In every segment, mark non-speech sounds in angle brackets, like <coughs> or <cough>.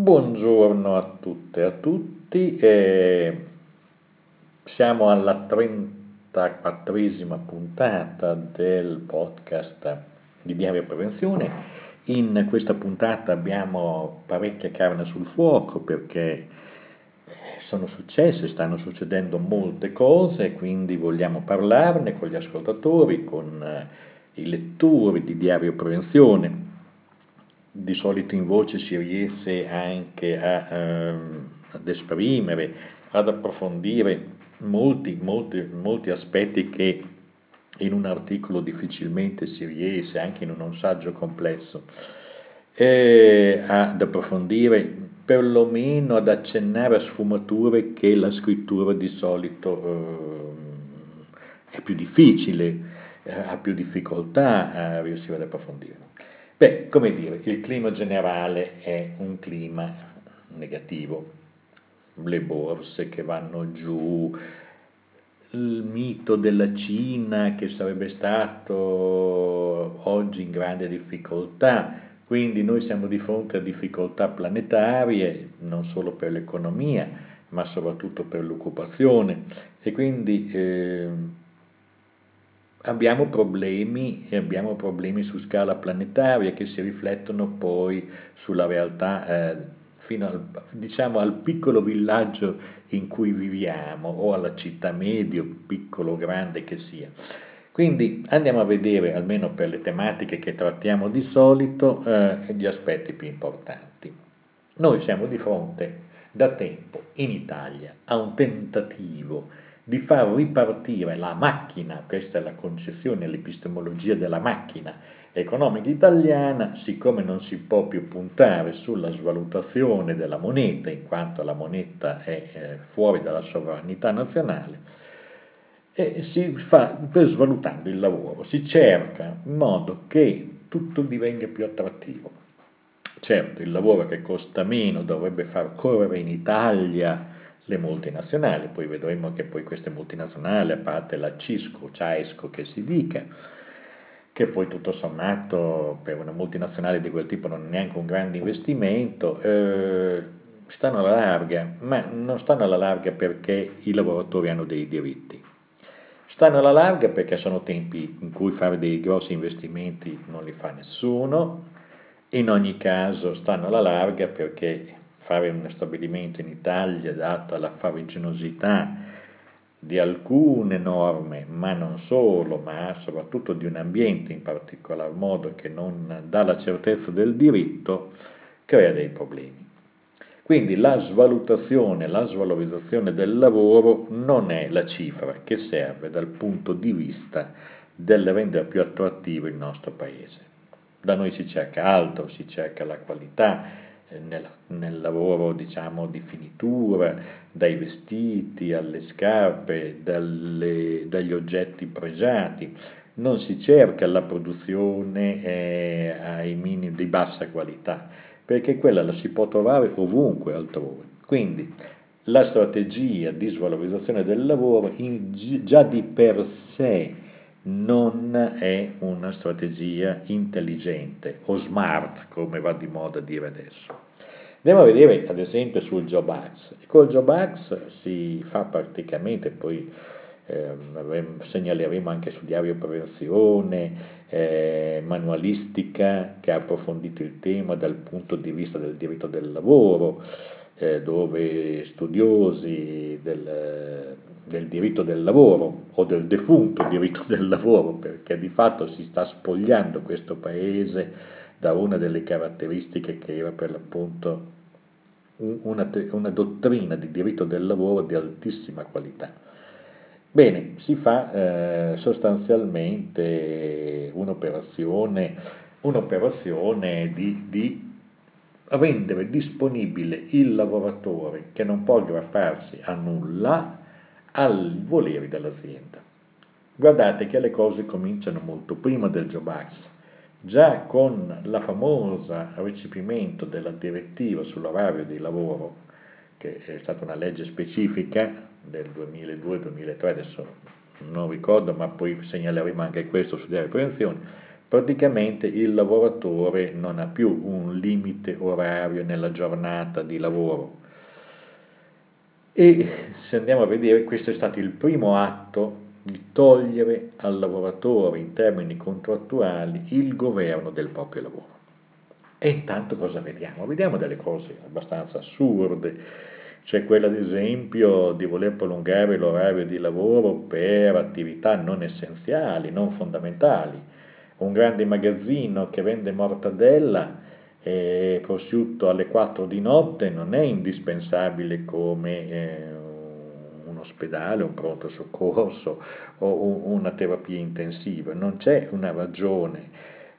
Buongiorno a tutte e a tutti, eh, siamo alla 34esima puntata del podcast di Diario Prevenzione. In questa puntata abbiamo parecchia carne sul fuoco perché sono successe, stanno succedendo molte cose, quindi vogliamo parlarne con gli ascoltatori, con eh, i lettori di Diario Prevenzione di solito in voce si riesce anche a, ehm, ad esprimere, ad approfondire molti, molti, molti aspetti che in un articolo difficilmente si riesce, anche in un saggio complesso, eh, ad approfondire, perlomeno ad accennare a sfumature che la scrittura di solito eh, è più difficile, eh, ha più difficoltà a riuscire ad approfondire. Beh, come dire, il clima generale è un clima negativo, le borse che vanno giù, il mito della Cina che sarebbe stato oggi in grande difficoltà, quindi noi siamo di fronte a difficoltà planetarie, non solo per l'economia, ma soprattutto per l'occupazione. E quindi eh, abbiamo problemi e abbiamo problemi su scala planetaria che si riflettono poi sulla realtà eh, fino al, diciamo, al piccolo villaggio in cui viviamo o alla città medio, piccolo o grande che sia. Quindi andiamo a vedere, almeno per le tematiche che trattiamo di solito, eh, gli aspetti più importanti. Noi siamo di fronte da tempo in Italia a un tentativo di far ripartire la macchina, questa è la concezione, l'epistemologia della macchina economica italiana, siccome non si può più puntare sulla svalutazione della moneta, in quanto la moneta è fuori dalla sovranità nazionale, e si fa svalutando il lavoro, si cerca in modo che tutto divenga più attrattivo. Certo, il lavoro che costa meno dovrebbe far correre in Italia le multinazionali, poi vedremo che poi queste multinazionali, a parte la Cisco, Ciasco che si dica, che poi tutto sommato per una multinazionale di quel tipo non è neanche un grande investimento, eh, stanno alla larga, ma non stanno alla larga perché i lavoratori hanno dei diritti. Stanno alla larga perché sono tempi in cui fare dei grossi investimenti non li fa nessuno, in ogni caso stanno alla larga perché fare uno stabilimento in Italia data la farraginosità di alcune norme, ma non solo, ma soprattutto di un ambiente in particolar modo che non dà la certezza del diritto, crea dei problemi. Quindi la svalutazione, la svalorizzazione del lavoro non è la cifra che serve dal punto di vista del rendere più attrattivo il nostro paese. Da noi si cerca altro, si cerca la qualità, nel, nel, lavoro diciamo di finitura, dai vestiti alle scarpe, dalle, dagli oggetti pregiati, non si cerca la produzione eh, ai minimi di bassa qualità, perché quella la si può trovare ovunque altrove. Quindi la strategia di svalorizzazione del lavoro in, già di per sé non è una strategia intelligente o smart, come va di moda dire adesso. Andiamo a vedere ad esempio sul Job Act. Col Job Act si fa praticamente, poi eh, segnaleremo anche su Diario Prevenzione, eh, manualistica che ha approfondito il tema dal punto di vista del diritto del lavoro, eh, dove studiosi del, del diritto del lavoro o del defunto diritto del lavoro, perché di fatto si sta spogliando questo paese da una delle caratteristiche che era per l'appunto una, una dottrina di diritto del lavoro di altissima qualità. Bene, si fa eh, sostanzialmente un'operazione, un'operazione di, di, rendere disponibile il lavoratore che non può aggrapparsi a nulla ai voleri dell'azienda. Guardate che le cose cominciano molto prima del Job Act. Già con la famosa recepimento della direttiva sull'orario di lavoro, che è stata una legge specifica del 2002-2003, adesso non ricordo, ma poi segnaleremo anche questo su delle prevenzioni, praticamente il lavoratore non ha più un limite orario nella giornata di lavoro. E se andiamo a vedere, questo è stato il primo atto di togliere al lavoratore in termini contrattuali il governo del proprio lavoro. E intanto cosa vediamo? Vediamo delle cose abbastanza assurde. C'è quella, ad esempio, di voler prolungare l'orario di lavoro per attività non essenziali, non fondamentali. Un grande magazzino che vende mortadella e prosciutto alle 4 di notte non è indispensabile come eh, un ospedale, un pronto soccorso o una terapia intensiva, non c'è una ragione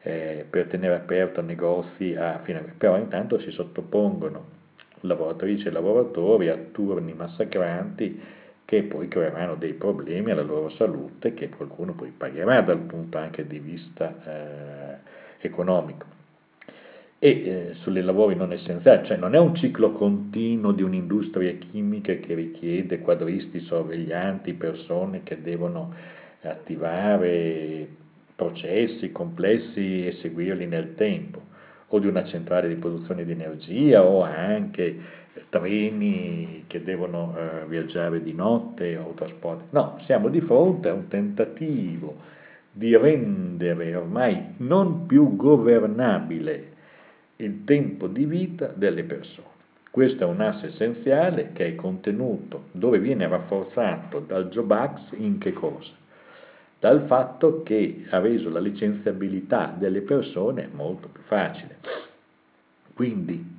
eh, per tenere aperto negozi a fine, però intanto si sottopongono lavoratrici e lavoratori a turni massacranti che poi creeranno dei problemi alla loro salute che qualcuno poi pagherà dal punto anche di vista eh, economico. E eh, sulle lavori non essenziali, cioè non è un ciclo continuo di un'industria chimica che richiede quadristi, sorveglianti, persone che devono attivare processi complessi e seguirli nel tempo, o di una centrale di produzione di energia o anche treni che devono eh, viaggiare di notte o trasporti. No, siamo di fronte a un tentativo di rendere ormai non più governabile il tempo di vita delle persone. Questo è un asse essenziale che è contenuto, dove viene rafforzato dal Jobax in che cosa? dal fatto che ha reso la licenziabilità delle persone molto più facile. Quindi,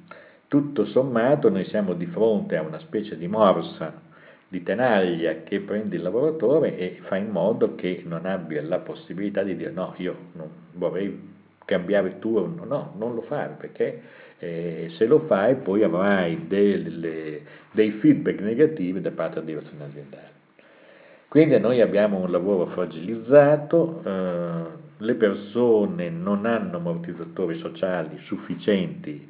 tutto sommato, noi siamo di fronte a una specie di morsa, di tenaglia che prende il lavoratore e fa in modo che non abbia la possibilità di dire no, io non vorrei cambiare turno, no, non lo fare perché eh, se lo fai poi avrai delle, dei feedback negativi da parte della direzione aziendale. Quindi noi abbiamo un lavoro fragilizzato, eh, le persone non hanno ammortizzatori sociali sufficienti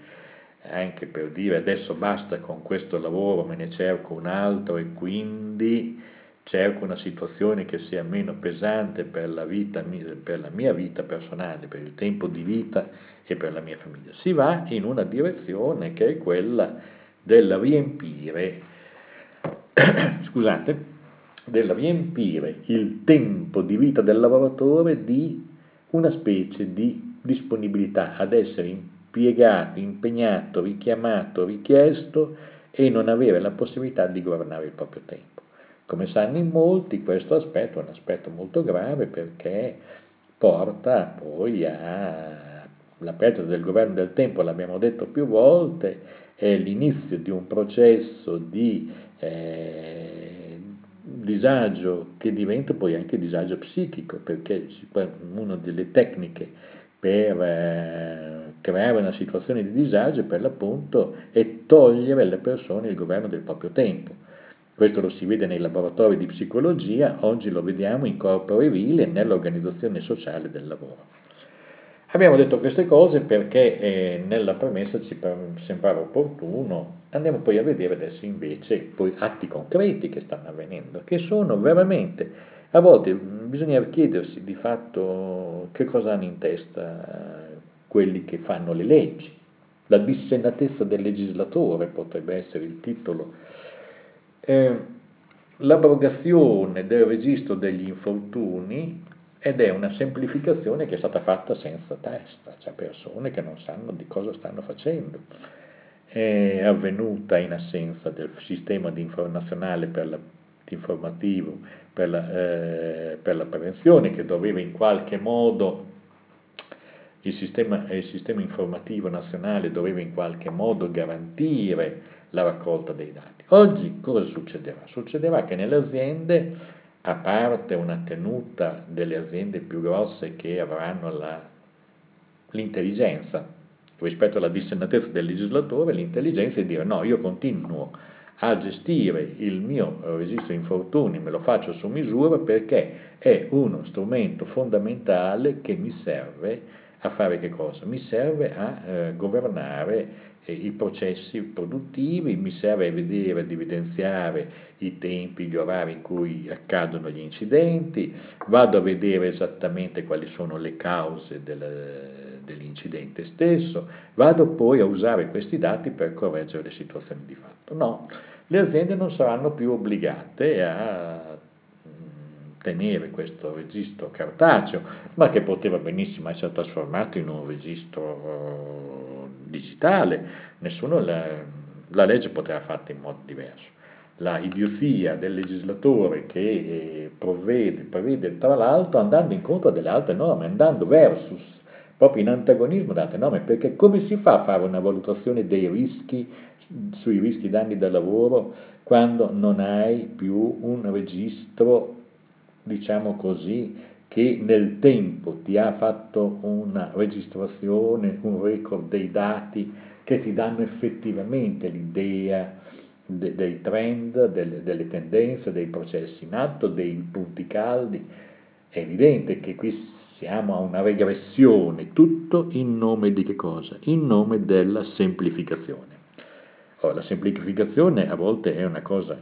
anche per dire adesso basta con questo lavoro, me ne cerco un altro e quindi cerco una situazione che sia meno pesante per la, vita, per la mia vita personale, per il tempo di vita e per la mia famiglia. Si va in una direzione che è quella del riempire, <clears throat> scusate, del riempire il tempo di vita del lavoratore di una specie di disponibilità ad essere impiegato, impegnato, richiamato, richiesto e non avere la possibilità di governare il proprio tempo. Come sanno in molti, questo aspetto è un aspetto molto grave perché porta poi alla perdita del governo del tempo, l'abbiamo detto più volte, è l'inizio di un processo di eh, disagio che diventa poi anche disagio psichico, perché una delle tecniche per eh, creare una situazione di disagio per l'appunto è togliere alle persone il governo del proprio tempo. Questo lo si vede nei laboratori di psicologia, oggi lo vediamo in corpo vile nell'organizzazione sociale del lavoro. Abbiamo detto queste cose perché eh, nella premessa ci sembrava opportuno, andiamo poi a vedere adesso invece atti concreti che stanno avvenendo, che sono veramente, a volte bisogna chiedersi di fatto che cosa hanno in testa quelli che fanno le leggi. La dissennatezza del legislatore potrebbe essere il titolo. Eh, l'abrogazione del registro degli infortuni ed è una semplificazione che è stata fatta senza testa, cioè persone che non sanno di cosa stanno facendo. È avvenuta in assenza del sistema di nazionale per la, informativo per la, eh, per la, prevenzione che doveva in qualche modo, il sistema, il sistema informativo nazionale doveva in qualche modo garantire la raccolta dei dati. Oggi cosa succederà? Succederà che nelle aziende a parte una tenuta delle aziende più grosse che avranno la, l'intelligenza rispetto alla dissennatezza del legislatore, l'intelligenza è dire no, io continuo a gestire il mio registro infortuni, me lo faccio su misura perché è uno strumento fondamentale che mi serve a fare che cosa? Mi serve a eh, governare i processi produttivi, mi serve vedere, ad evidenziare i tempi, gli orari in cui accadono gli incidenti, vado a vedere esattamente quali sono le cause del, dell'incidente stesso, vado poi a usare questi dati per correggere le situazioni di fatto. No, le aziende non saranno più obbligate a tenere questo registro cartaceo, ma che poteva benissimo essere trasformato in un registro digitale, nessuno la, la legge poteva fatta in modo diverso. La idiozia del legislatore che eh, provvede, tra l'altro andando incontro a delle altre norme, andando versus, proprio in antagonismo ad altre norme, perché come si fa a fare una valutazione dei rischi, sui rischi danni da lavoro, quando non hai più un registro diciamo così, che nel tempo ti ha fatto una registrazione, un record dei dati che ti danno effettivamente l'idea de, dei trend, delle, delle, tendenze, dei processi in atto, dei punti caldi. È evidente che qui siamo a una regressione, tutto in nome di che cosa? In nome della semplificazione. Ora, la semplificazione a volte è una cosa,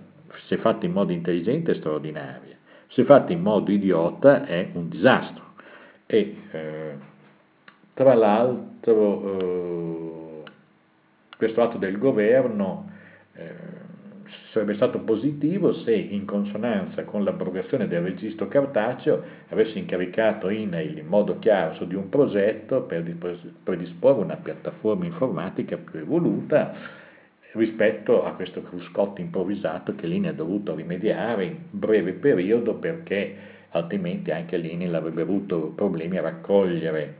se fatta in modo intelligente, straordinaria se fatta in modo idiota è un disastro. E eh, tra l'altro eh, questo atto del governo eh, sarebbe stato positivo se in consonanza con l'abrogazione del registro cartaceo avesse incaricato INAIL in modo chiaro su di un progetto per predisporre una piattaforma informatica più evoluta rispetto a questo cruscotto improvvisato che l'INE ha dovuto rimediare in breve periodo perché altrimenti anche l'INE avrebbe avuto problemi a raccogliere,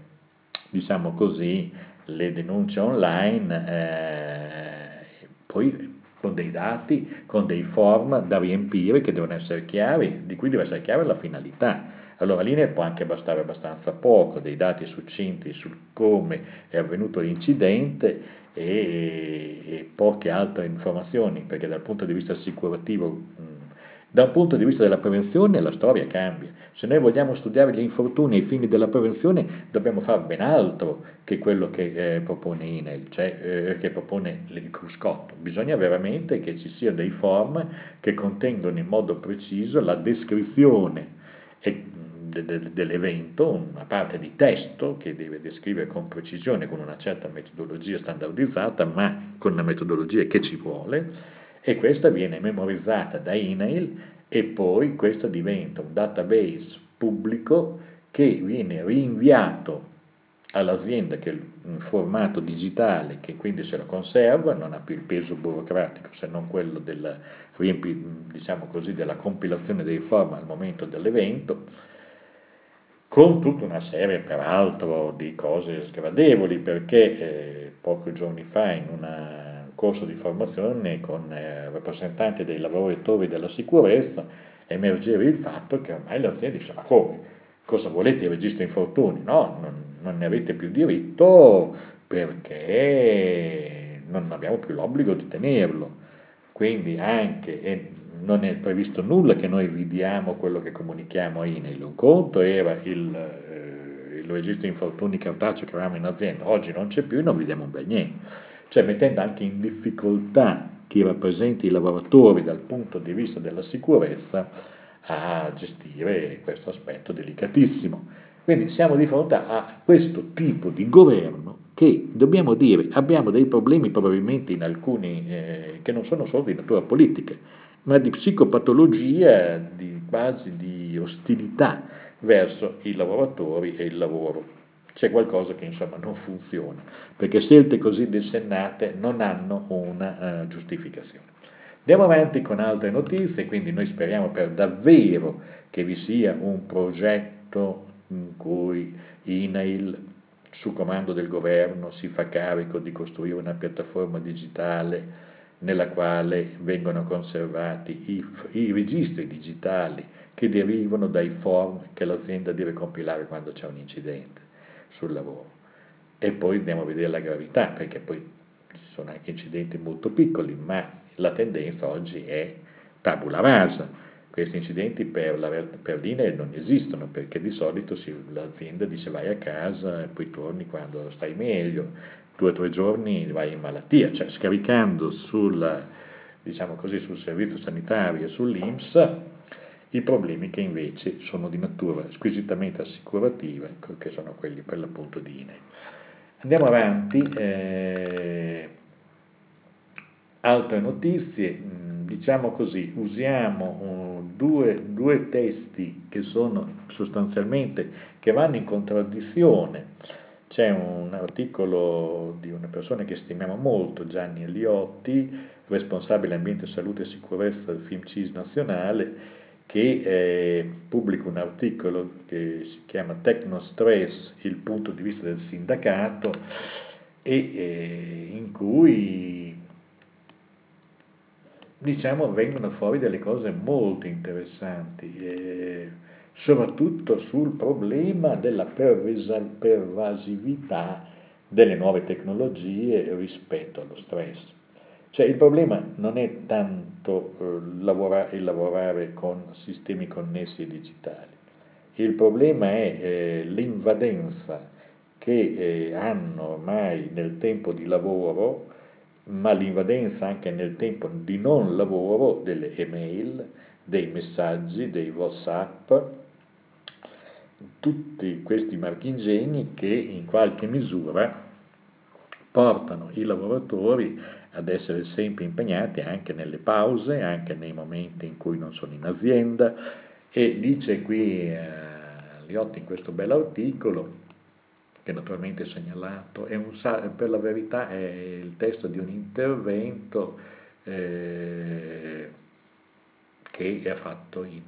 diciamo così, le denunce online, eh, poi con dei dati, con dei form da riempire che devono essere chiari, di cui deve essere chiara la finalità. Allora l'INE può anche bastare abbastanza poco, dei dati succinti sul come è avvenuto l'incidente e, e, poche altre informazioni, perché dal punto di vista assicurativo, dal punto di vista della prevenzione la storia cambia. Se noi vogliamo studiare gli infortuni ai fini della prevenzione dobbiamo fare ben altro che quello che eh, propone INEL, cioè eh, che propone il cruscotto. Bisogna veramente che ci siano dei form che contengono in modo preciso la descrizione e dell'evento, una parte di testo che deve descrivere con precisione, con una certa metodologia standardizzata, ma con una metodologia che ci vuole, e questa viene memorizzata da email e poi questo diventa un database pubblico che viene rinviato all'azienda che è in formato digitale che quindi se lo conserva, non ha più il peso burocratico se non quello della, diciamo così, della compilazione dei form al momento dell'evento con tutta una serie peraltro di cose sgradevoli, perché eh, pochi giorni fa in un corso di formazione con eh, rappresentanti dei lavoratori della sicurezza emergeva il fatto che ormai l'azienda dice ma come? Cosa volete il registro infortuni? No, non, non ne avete più diritto perché non abbiamo più l'obbligo di tenerlo. Quindi anche, non è previsto nulla che noi ridiamo quello che comunichiamo a INEL. Un conto era il, eh, il registro infortuni cartaceo che avevamo in azienda, oggi non c'è più e non vediamo un bel niente. Cioè mettendo anche in difficoltà chi rappresenta i lavoratori dal punto di vista della sicurezza a gestire questo aspetto delicatissimo. Quindi siamo di fronte a questo tipo di governo che dobbiamo dire abbiamo dei problemi probabilmente in alcuni eh, che non sono solo di natura politica, ma di psicopatologia, di quasi di ostilità verso i lavoratori e il lavoro. C'è qualcosa che insomma non funziona, perché scelte così dissennate non hanno una uh, giustificazione. Andiamo avanti con altre notizie, quindi noi speriamo per davvero che vi sia un progetto in cui INAIL, su comando del governo, si fa carico di costruire una piattaforma digitale nella quale vengono conservati i, i, registri digitali che derivano dai form che l'azienda deve compilare quando c'è un incidente sul lavoro. E poi andiamo a vedere la gravità, perché poi ci sono anche incidenti molto piccoli, ma la tendenza oggi è tabula rasa. Questi incidenti per, la, per l'INE non esistono perché di solito si, l'azienda dice vai a casa e poi torni quando stai meglio, due o tre giorni vai in malattia, cioè scaricando sul, diciamo così, sul servizio sanitario e sull'IMSS i problemi che invece sono di natura squisitamente assicurativa, che sono quelli per l'appunto di INE. Andiamo avanti, eh, altre notizie, mm, diciamo così, usiamo uh, due, due testi che sono sostanzialmente, che vanno in contraddizione c'è un articolo di una persona che stimiamo molto, Gianni Eliotti, responsabile ambiente, salute e sicurezza del film CIS nazionale, che eh, pubblica un articolo che si chiama Tecnostress, il punto di vista del sindacato, e eh, in cui diciamo vengono fuori delle cose molto interessanti. Eh, soprattutto sul problema della pervasività delle nuove tecnologie rispetto allo stress. Cioè il problema non è tanto eh, lavora, il lavorare con sistemi connessi e digitali, il problema è eh, l'invadenza che eh, hanno ormai nel tempo di lavoro, ma l'invadenza anche nel tempo di non lavoro delle email, dei messaggi, dei WhatsApp, tutti questi marchingegni che in qualche misura portano i lavoratori ad essere sempre impegnati anche nelle pause, anche nei momenti in cui non sono in azienda. E dice qui eh, Liotti in questo bell'articolo che naturalmente è segnalato, è un, per la verità è il testo di un intervento eh, che è fatto in,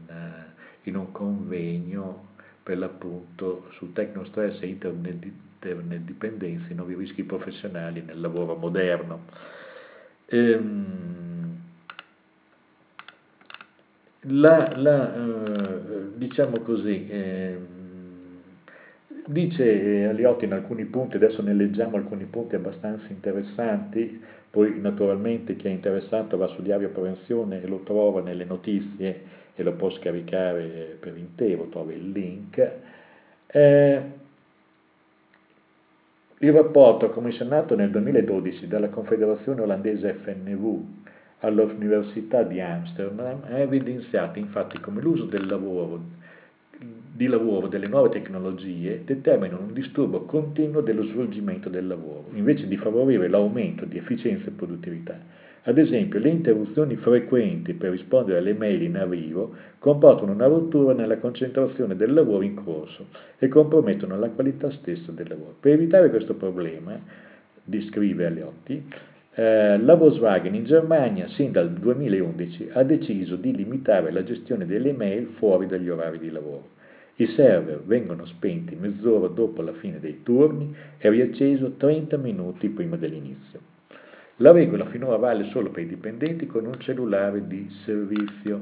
in un convegno per l'appunto su tecnostress e internet, internet dipendenza, i nuovi rischi professionali nel lavoro moderno. Ehm, la, la, eh, diciamo così, eh, dice Aliotti in alcuni punti, adesso ne leggiamo alcuni punti abbastanza interessanti, poi naturalmente chi è interessato va su Diario Prevenzione e lo trova nelle notizie e lo può scaricare per intero, trova il link. Eh, il rapporto commissionato nel 2012 dalla Confederazione olandese FNV all'Università di Amsterdam ha evidenziato infatti come l'uso del lavoro, di lavoro delle nuove tecnologie determina un disturbo continuo dello svolgimento del lavoro, invece di favorire l'aumento di efficienza e produttività. Ad esempio, le interruzioni frequenti per rispondere alle mail in arrivo comportano una rottura nella concentrazione del lavoro in corso e compromettono la qualità stessa del lavoro. Per evitare questo problema, descrive Aliotti, eh, la Volkswagen in Germania, sin dal 2011, ha deciso di limitare la gestione delle mail fuori dagli orari di lavoro. I server vengono spenti mezz'ora dopo la fine dei turni e riacceso 30 minuti prima dell'inizio. La regola finora vale solo per i dipendenti con un cellulare di servizio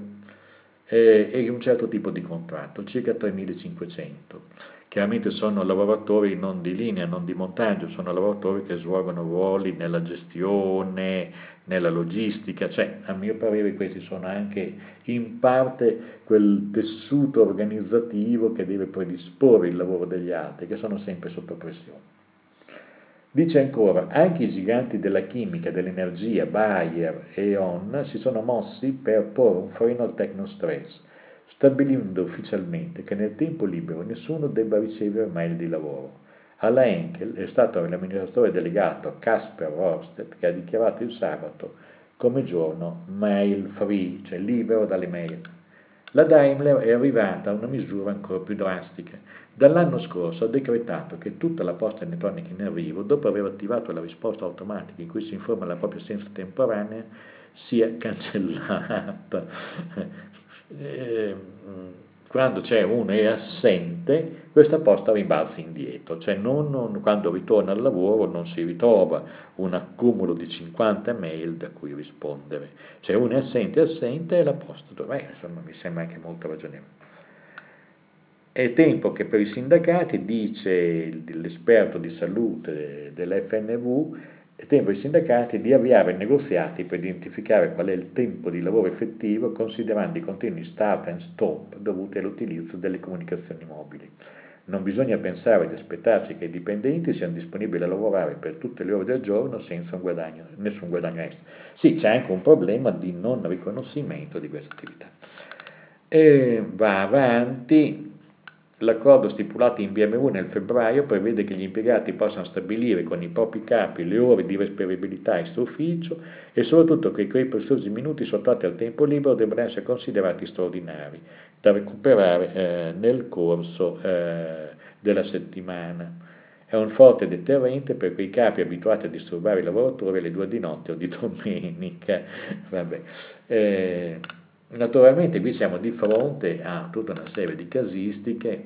eh, e un certo tipo di contratto, circa 3500. Chiaramente sono lavoratori non di linea, non di montaggio, sono lavoratori che svolgono ruoli nella gestione, nella logistica, cioè a mio parere questi sono anche in parte quel tessuto organizzativo che deve predisporre il lavoro degli altri, che sono sempre sotto pressione. Dice ancora, anche i giganti della chimica, dell'energia, Bayer e E.ON, si sono mossi per porre un freno al tecnostress, stabilendo ufficialmente che nel tempo libero nessuno debba ricevere mail di lavoro. Alla Henkel è stato l'amministratore delegato Casper Rorsted che ha dichiarato il sabato come giorno mail free, cioè libero dalle mail. La Daimler è arrivata a una misura ancora più drastica. Dall'anno scorso ha decretato che tutta la posta elettronica in arrivo, dopo aver attivato la risposta automatica in cui si informa la propria assenza temporanea, sia <laughs> cancellata. Eh, quando c'è uno è assente, questa posta rimbalza indietro, cioè non, non, quando ritorna al lavoro non si ritrova un accumulo di 50 mail da cui rispondere. Cioè uno è assente, assente e la posta dov'è? Insomma, mi sembra anche molto ragionevole. È tempo che per i sindacati, dice l'esperto di salute dell'FNV, è tempo ai sindacati di avviare negoziati per identificare qual è il tempo di lavoro effettivo considerando i continui start and stop dovuti all'utilizzo delle comunicazioni mobili. Non bisogna pensare di aspettarsi che i dipendenti siano disponibili a lavorare per tutte le ore del giorno senza guadagno, nessun guadagno extra. Sì, c'è anche un problema di non riconoscimento di questa attività. E va avanti, L'accordo stipulato in BMW nel febbraio prevede che gli impiegati possano stabilire con i propri capi le ore di respiribilità extra ufficio e soprattutto che quei preziosi minuti sottratti al tempo libero debbano essere considerati straordinari da recuperare eh, nel corso eh, della settimana. È un forte deterrente per quei capi abituati a disturbare i lavoratori alle due di notte o di <laughs> domenica. Eh, naturalmente qui siamo di fronte a tutta una serie di casistiche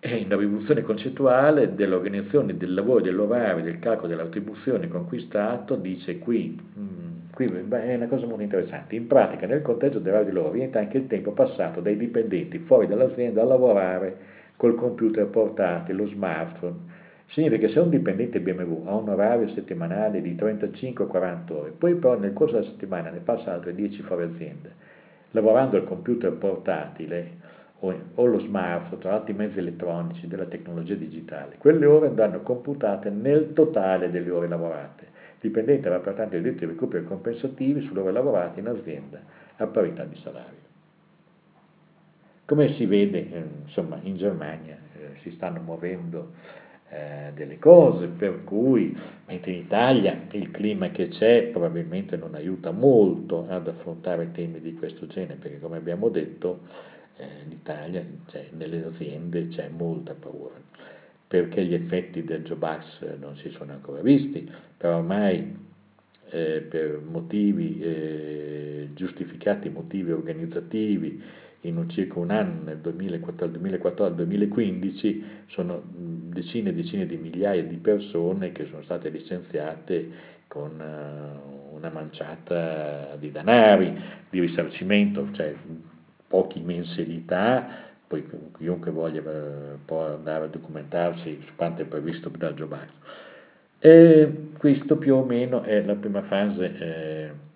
e la rivoluzione concettuale dell'organizzazione del lavoro, dell'orario, del calcolo dell'attribuzione conquistato dice qui mm, qui è una cosa molto interessante. In pratica, nel conteggio dell'orario di lavoro viene anche il tempo passato dai dipendenti fuori dall'azienda a lavorare col computer portatile, lo smartphone. Significa che se un dipendente BMW ha un orario settimanale di 35-40 ore, poi però nel corso della settimana ne passa altre 10 fuori azienda, lavorando al computer portatile o, o lo smartphone, tra altri mezzi elettronici della tecnologia digitale, quelle ore andranno computate nel totale delle ore lavorate dipendente avrà pertanto il diritto di recupero compensativi sulle ore lavorate in azienda a parità di salario. Come si vede, eh, insomma, in Germania eh, si stanno muovendo eh, delle cose, per cui, mentre in Italia il clima che c'è probabilmente non aiuta molto ad affrontare temi di questo genere, perché come abbiamo detto, eh, in Italia cioè, nelle aziende c'è molta paura perché gli effetti del Jobax non si sono ancora visti, però ormai eh, per motivi eh, giustificati, motivi organizzativi, in circa un anno, nel 2014-2015, sono decine e decine di migliaia di persone che sono state licenziate con uh, una manciata di denari, di risarcimento, cioè pochi mensilità poi chiunque voglia eh, può andare a documentarsi su quanto è previsto dal Giovanni. E questo più o meno è la prima fase. Eh.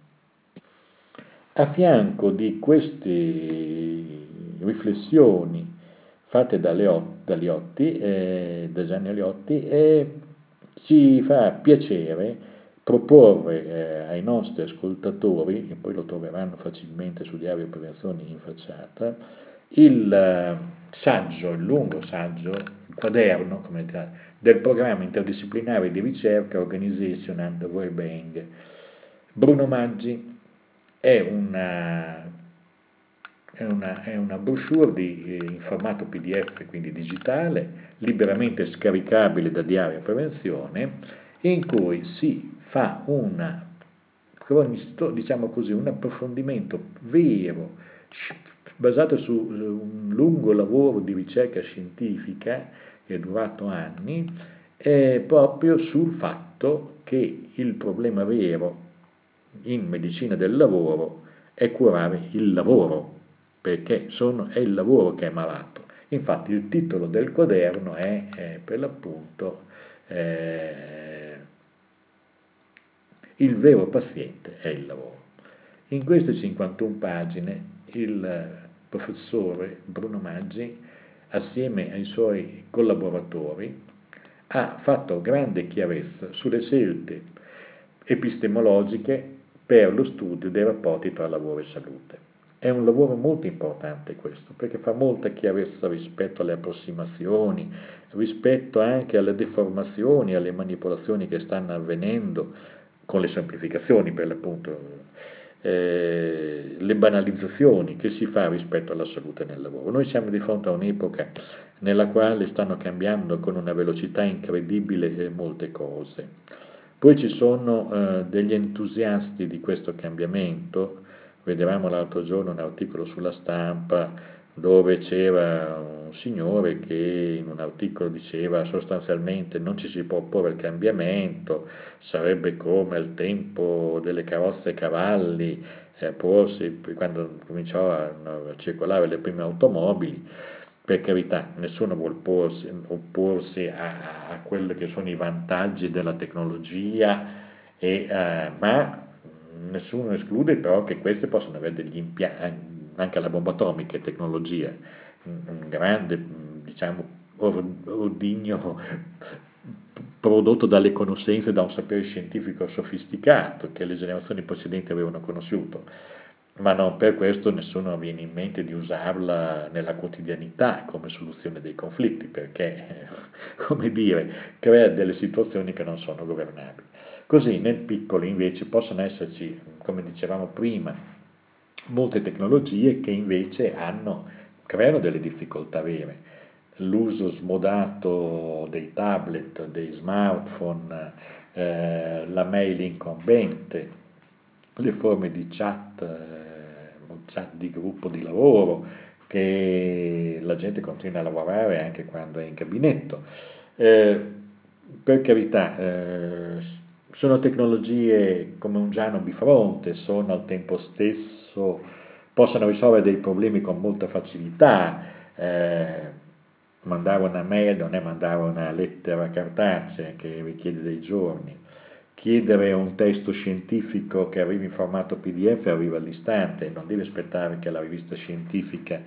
A fianco di queste riflessioni fatte da, Leotti, da, Liotti, eh, da Gianni Aliotti, eh, ci fa piacere proporre eh, ai nostri ascoltatori, e poi lo troveranno facilmente su Diario Prevenzione in facciata, il eh, saggio, il lungo saggio, il quaderno del programma interdisciplinare di ricerca Organization and Wellbeing. Bruno Maggi è una, è una, è una brochure di, eh, in formato PDF, quindi digitale, liberamente scaricabile da Diario Prevenzione, in cui si fa una, diciamo così, un approfondimento vero, basato su un lungo lavoro di ricerca scientifica che è durato anni, è proprio sul fatto che il problema vero in medicina del lavoro è curare il lavoro, perché sono, è il lavoro che è malato. Infatti il titolo del quaderno è, è per l'appunto eh, Il vero paziente è il lavoro. In queste 51 pagine il professore Bruno Maggi, assieme ai suoi collaboratori, ha fatto grande chiarezza sulle scelte epistemologiche per lo studio dei rapporti tra lavoro e salute. È un lavoro molto importante questo, perché fa molta chiarezza rispetto alle approssimazioni, rispetto anche alle deformazioni, alle manipolazioni che stanno avvenendo, con le semplificazioni per l'appunto eh, le banalizzazioni che si fa rispetto alla salute nel lavoro. Noi siamo di fronte a un'epoca nella quale stanno cambiando con una velocità incredibile eh, molte cose. Poi ci sono eh, degli entusiasti di questo cambiamento, vedevamo l'altro giorno un articolo sulla stampa dove c'era un signore che in un articolo diceva sostanzialmente non ci si può opporre al cambiamento, sarebbe come al tempo delle carrozze e cavalli, eh, porsi, quando cominciò a, a, circolare le prime automobili, per carità nessuno vuole opporsi, opporsi a, a quelli che sono i vantaggi della tecnologia, e, eh, ma nessuno esclude però che queste possano avere degli impianti anche la bomba atomica è tecnologia, un grande, diciamo, ordigno prodotto dalle conoscenze, da un sapere scientifico sofisticato che le generazioni precedenti avevano conosciuto, ma non per questo nessuno viene in mente di usarla nella quotidianità come soluzione dei conflitti, perché, <laughs> come dire, crea delle situazioni che non sono governabili. Così nel piccolo invece possono esserci, come dicevamo prima, molte tecnologie che invece hanno, creano delle difficoltà vere l'uso smodato dei tablet, dei smartphone, eh, la mail incombente, le forme di chat, chat di gruppo di lavoro, che la gente continua a lavorare anche quando è in gabinetto. Eh, per carità, eh, sono tecnologie come un giano bifronte, sono al tempo stesso, possono risolvere dei problemi con molta facilità, eh, mandare una mail non è mandare una lettera cartacea che richiede dei giorni. Chiedere un testo scientifico che arrivi in formato PDF arriva all'istante, non devi aspettare che la rivista scientifica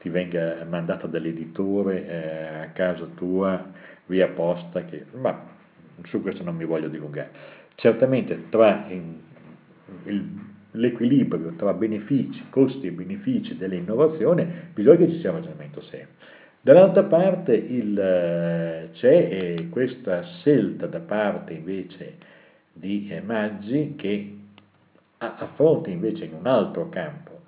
ti venga mandata dall'editore eh, a casa tua via posta, che, ma su questo non mi voglio dilungare. Certamente tra in, il, l'equilibrio tra benefici, costi e benefici dell'innovazione bisogna che ci sia un ragionamento serio. Dall'altra parte il, eh, c'è questa scelta da parte invece di eh, Maggi che affronta invece in un altro campo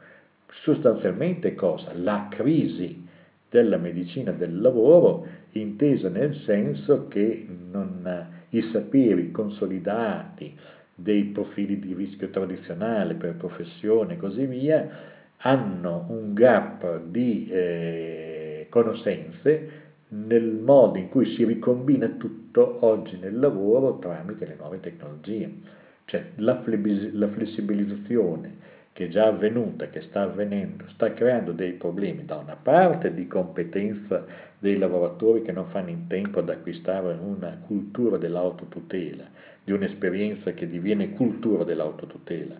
sostanzialmente cosa? La crisi della medicina del lavoro intesa nel senso che non, i saperi consolidati dei profili di rischio tradizionale per professione e così via hanno un gap di eh, conoscenze nel modo in cui si ricombina tutto oggi nel lavoro tramite le nuove tecnologie. Cioè la, flessibilizzazione che è già avvenuta, che sta avvenendo, sta creando dei problemi da una parte di competenza dei lavoratori che non fanno in tempo ad acquistare una cultura dell'autotutela, di un'esperienza che diviene cultura dell'autotutela,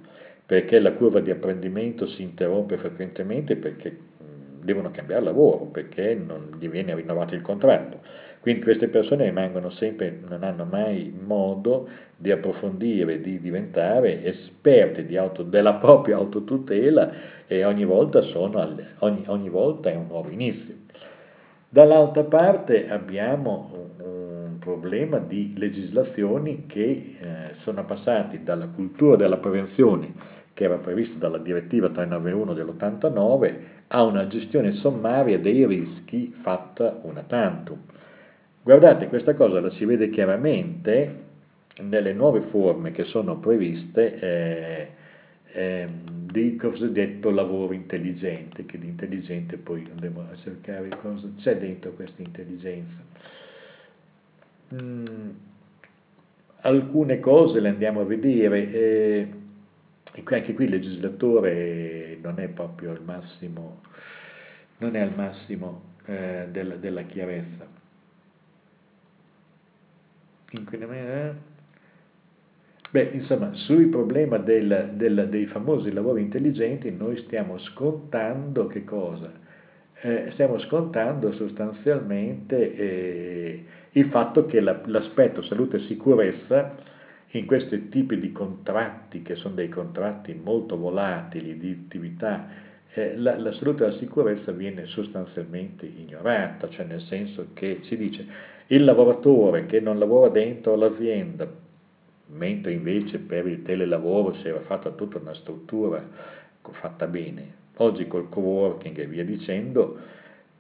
perché la curva di apprendimento si interrompe frequentemente perché devono cambiare lavoro perché non gli viene rinnovato il contratto. Quindi queste persone rimangono sempre, non hanno mai modo di approfondire, di diventare esperti di auto, della propria autotutela e ogni volta, sono, ogni, ogni volta è un nuovo inizio. Dall'altra parte abbiamo un, un problema di legislazioni che eh, sono passati dalla cultura della prevenzione che era prevista dalla direttiva 391 dell'89 a una gestione sommaria dei rischi fatta una tantum. Guardate, questa cosa la si vede chiaramente nelle nuove forme che sono previste eh, eh, di cosiddetto lavoro intelligente, che di intelligente poi andremo a cercare cosa c'è dentro questa intelligenza. Mm, alcune cose le andiamo a vedere. Eh, anche qui il legislatore non è proprio al massimo, non è al massimo eh, della, della, chiarezza. Eh? Beh, insomma, sul problema del, del, dei famosi lavori intelligenti noi stiamo scontando che cosa? Eh, stiamo scontando sostanzialmente eh, il fatto che la, l'aspetto salute e sicurezza in questi tipi di contratti, che sono dei contratti molto volatili di attività, eh, la, la, salute e la sicurezza viene sostanzialmente ignorata, cioè nel senso che si dice il lavoratore che non lavora dentro l'azienda, mentre invece per il telelavoro si era fatta tutta una struttura fatta bene, oggi col co-working e via dicendo,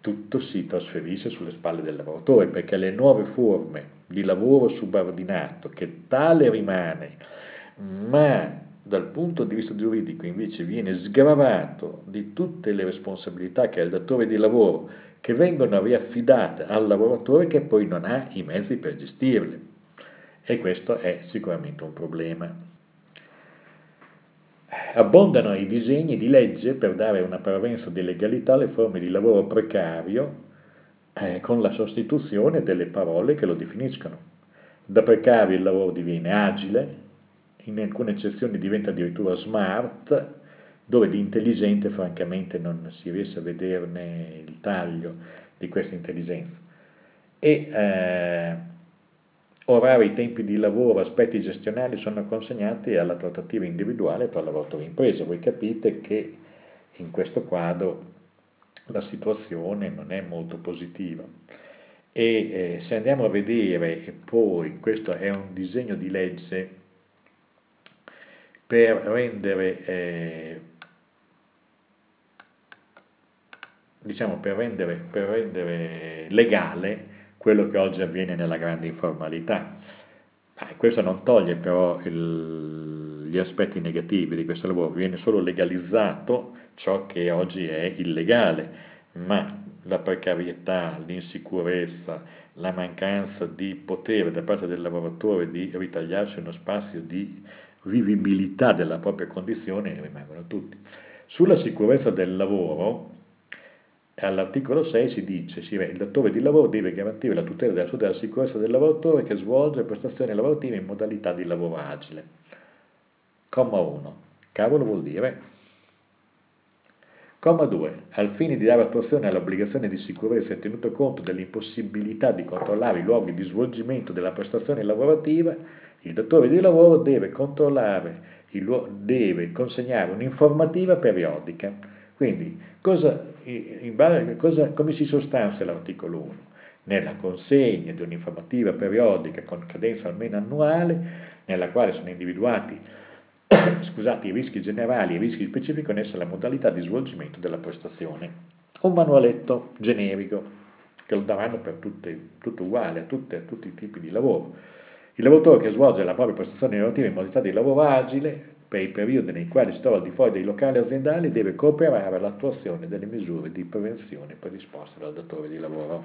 tutto si trasferisce sulle spalle del lavoratore, perché le nuove forme di lavoro subordinato, che tale rimane, ma dal punto di vista giuridico invece viene sgravato di tutte le responsabilità che ha il datore di lavoro, che vengono riaffidate al lavoratore che poi non ha i mezzi per gestirle. E questo è sicuramente un problema. Abbondano i disegni di legge per dare una prevalenza di legalità alle forme di lavoro precario eh, con la sostituzione delle parole che lo definiscono. Da precario il lavoro diviene agile, in alcune eccezioni diventa addirittura smart, dove di intelligente francamente non si riesce a vederne il taglio di questa intelligenza. E eh, orari, tempi di lavoro, aspetti gestionali sono consegnati alla trattativa individuale tra lavoratore e impresa. Voi capite che in questo quadro la situazione non è molto positiva. E eh, se andiamo a vedere, e poi questo è un disegno di legge per rendere eh, diciamo, per rendere, per rendere legale quello che oggi avviene nella grande informalità. questo non toglie però il, gli aspetti negativi di questo lavoro, viene solo legalizzato ciò che oggi è illegale, ma la precarietà, l'insicurezza, la mancanza di potere da parte del lavoratore di ritagliarsi uno spazio di vivibilità della propria condizione rimangono tutti. Sulla sicurezza del lavoro, all'articolo 6 si dice che il datore di lavoro deve garantire la tutela della salute e della sicurezza del lavoratore che svolge prestazioni lavorative in modalità di lavoro agile. Comma 1. Cavolo vuol dire? Comma 2. Al fine di dare attuazione all'obbligazione di sicurezza e tenuto conto dell'impossibilità di controllare i luoghi di svolgimento della prestazione lavorativa, il datore di lavoro deve deve consegnare un'informativa periodica. Quindi, cosa base, cosa, come si sostanzia l'articolo 1? Nella consegna di un'informativa periodica con cadenza almeno annuale, nella quale sono individuati <coughs> scusate, i rischi generali e i rischi specifici connessi alla modalità di svolgimento della prestazione. Un manualetto generico che lo daranno per tutte, tutto uguale a, tutte, a tutti i tipi di lavoro. Il lavoratore che svolge la propria prestazione lavorativa in modalità di lavoro agile per i periodi nei quali si trova al di fuori dei locali aziendali deve cooperare all'attuazione delle misure di prevenzione predisposte dal datore di lavoro.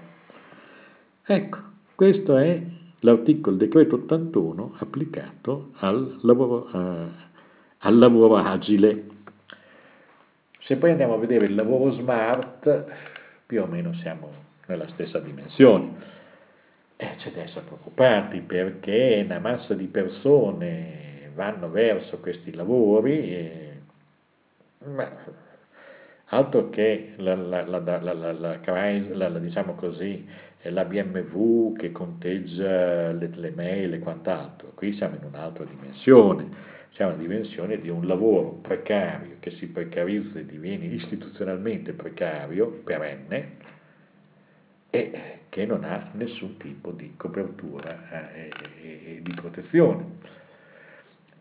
Ecco, questo è l'articolo decreto 81 applicato al lavoro, eh, al lavoro agile. Se poi andiamo a vedere il lavoro smart, più o meno siamo nella stessa dimensione. E c'è da essere preoccupati perché una massa di persone vanno verso questi lavori, e, ma, altro che la, la, la, la, diciamo così, BMW che conteggia le, le mail e quant'altro, qui siamo in un'altra dimensione, siamo in una dimensione di un lavoro precario che si precarizza e diviene istituzionalmente precario, perenne, e che non ha nessun tipo di copertura eh, e di protezione.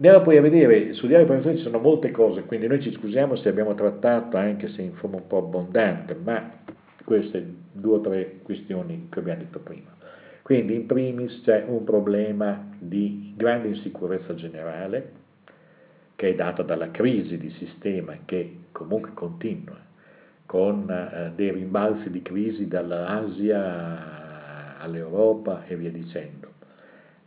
Andiamo poi a vedere, su Diario Prevenzione ci sono molte cose, quindi noi ci scusiamo se abbiamo trattato, anche se in forma un po' abbondante, ma queste due o tre questioni che abbiamo detto prima. Quindi in primis c'è un problema di grande insicurezza generale, che è data dalla crisi di sistema che comunque continua, con eh, dei rimbalzi di crisi dall'Asia all'Europa e via dicendo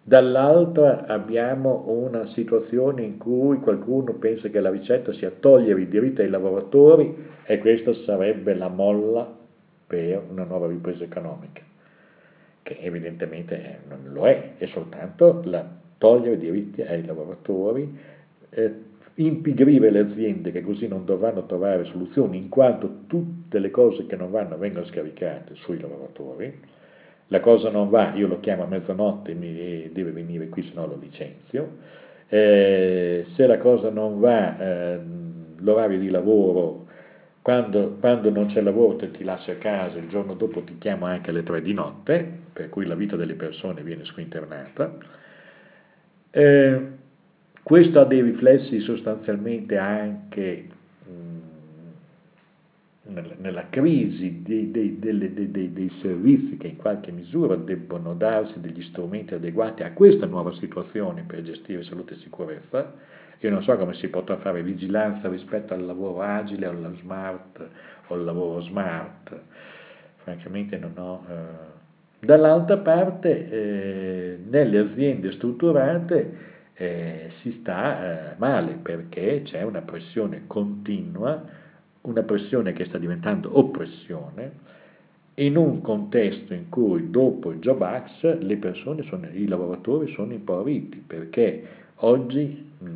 Dall'altra abbiamo una situazione in cui qualcuno pensa che la ricetta sia togliere i diritti ai lavoratori e questa sarebbe la molla per una nuova ripresa economica, che evidentemente non lo è, è soltanto togliere i diritti ai lavoratori, eh, impigrire le aziende che così non dovranno trovare soluzioni in quanto tutte le cose che non vanno vengono scaricate sui lavoratori, la cosa non va, io lo chiamo a mezzanotte e deve venire qui, se no lo licenzio. Eh, se la cosa non va, eh, l'orario di lavoro, quando, quando non c'è lavoro te ti lascio a casa, il giorno dopo ti chiamo anche alle tre di notte, per cui la vita delle persone viene squinternata. Eh, questo ha dei riflessi sostanzialmente anche nella crisi dei, dei, dei, dei, servizi che in qualche misura debbono darsi degli strumenti adeguati a questa nuova situazione per gestire salute e sicurezza. Io non so come si potrà fare vigilanza rispetto al lavoro agile, al smart o al lavoro smart, francamente non ho... Eh. Dall'altra parte, eh, nelle aziende strutturate eh, si sta eh, male perché c'è una pressione continua una pressione che sta diventando oppressione in un contesto in cui dopo il Job Act le persone sono, i lavoratori sono impoveriti perché oggi mh,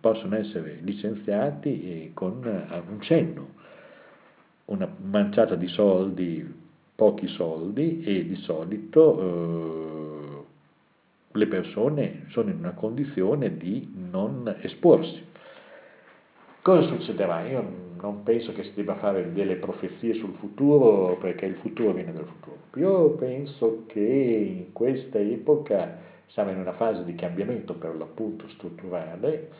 possono essere licenziati eh, con eh, un cenno, una manciata di soldi, pochi soldi e di solito eh, le persone sono in una condizione di non esporsi. Cosa succederà? Io non penso che si debba fare delle profezie sul futuro perché il futuro viene dal futuro. Io penso che in questa epoca siamo in una fase di cambiamento per l'appunto strutturale,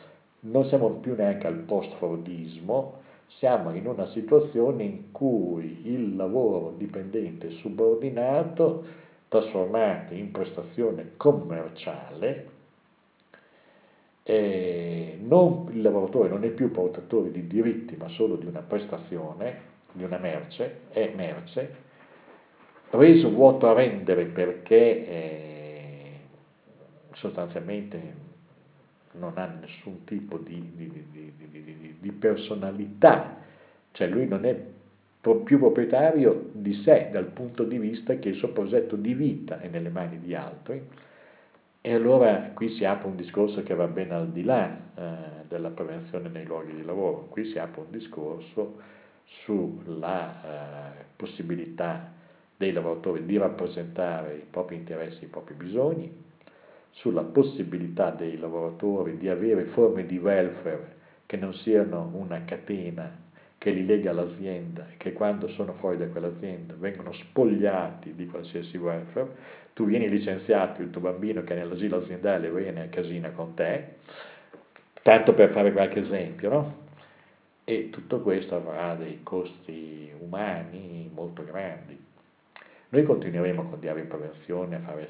non siamo più neanche al post-fordismo, siamo in una situazione in cui il lavoro dipendente subordinato trasformato in prestazione commerciale eh, non, il lavoratore non è più portatore di diritti ma solo di una prestazione, di una merce, è merce, reso vuoto a rendere perché eh, sostanzialmente non ha nessun tipo di, di, di, di, personalità, cioè lui non è più proprietario di sé dal punto di vista che il suo progetto di vita è nelle mani di altri e allora qui si apre un discorso che va ben al di là eh, della prevenzione nei luoghi di lavoro, qui si apre un discorso sulla eh, possibilità dei lavoratori di rappresentare i propri interessi, i propri bisogni, sulla possibilità dei lavoratori di avere forme di welfare che non siano una catena che li lega all'azienda e che quando sono fuori da quell'azienda vengono spogliati di qualsiasi welfare, tu vieni licenziato, il tuo bambino che è nell'asilo aziendale viene a casina con te, tanto per fare qualche esempio, no? E tutto questo avrà dei costi umani molto grandi. Noi continueremo con Diario in Prevenzione a fare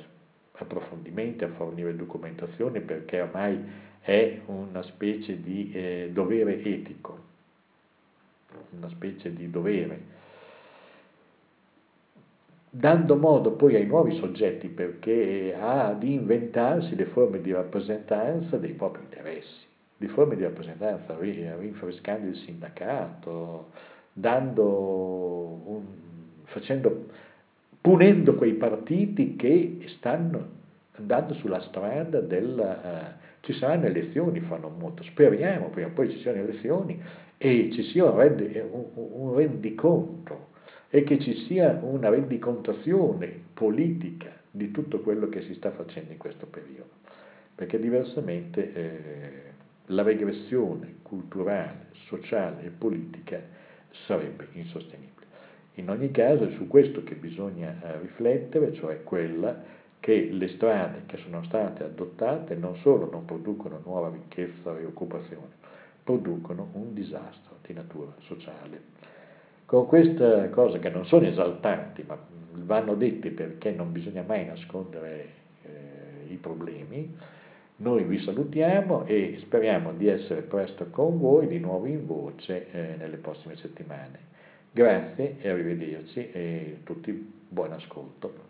approfondimenti, a fornire documentazione perché ormai è una specie di eh, dovere etico, una specie di dovere. Dando modo poi ai nuovi soggetti perché ha di inventarsi le forme di rappresentanza dei propri interessi, le forme di rappresentanza rinfrescando il sindacato, un, facendo, punendo quei partiti che stanno andando sulla strada del... Uh, ci saranno elezioni fra non molto, speriamo prima o poi ci siano elezioni e ci sia un, rendi, un, rendiconto e che ci sia una rendicontazione politica di tutto quello che si sta facendo in questo periodo, perché diversamente eh, la regressione culturale, sociale e politica sarebbe insostenibile. In ogni caso è su questo che bisogna eh, riflettere, cioè quella che le strade che sono state adottate non solo non producono nuova ricchezza e occupazione, producono un disastro di natura sociale. Con queste cose che non sono esaltanti, ma vanno dette perché non bisogna mai nascondere eh, i problemi, noi vi salutiamo e speriamo di essere presto con voi di nuovo in voce eh, nelle prossime settimane. Grazie e arrivederci e tutti buon ascolto.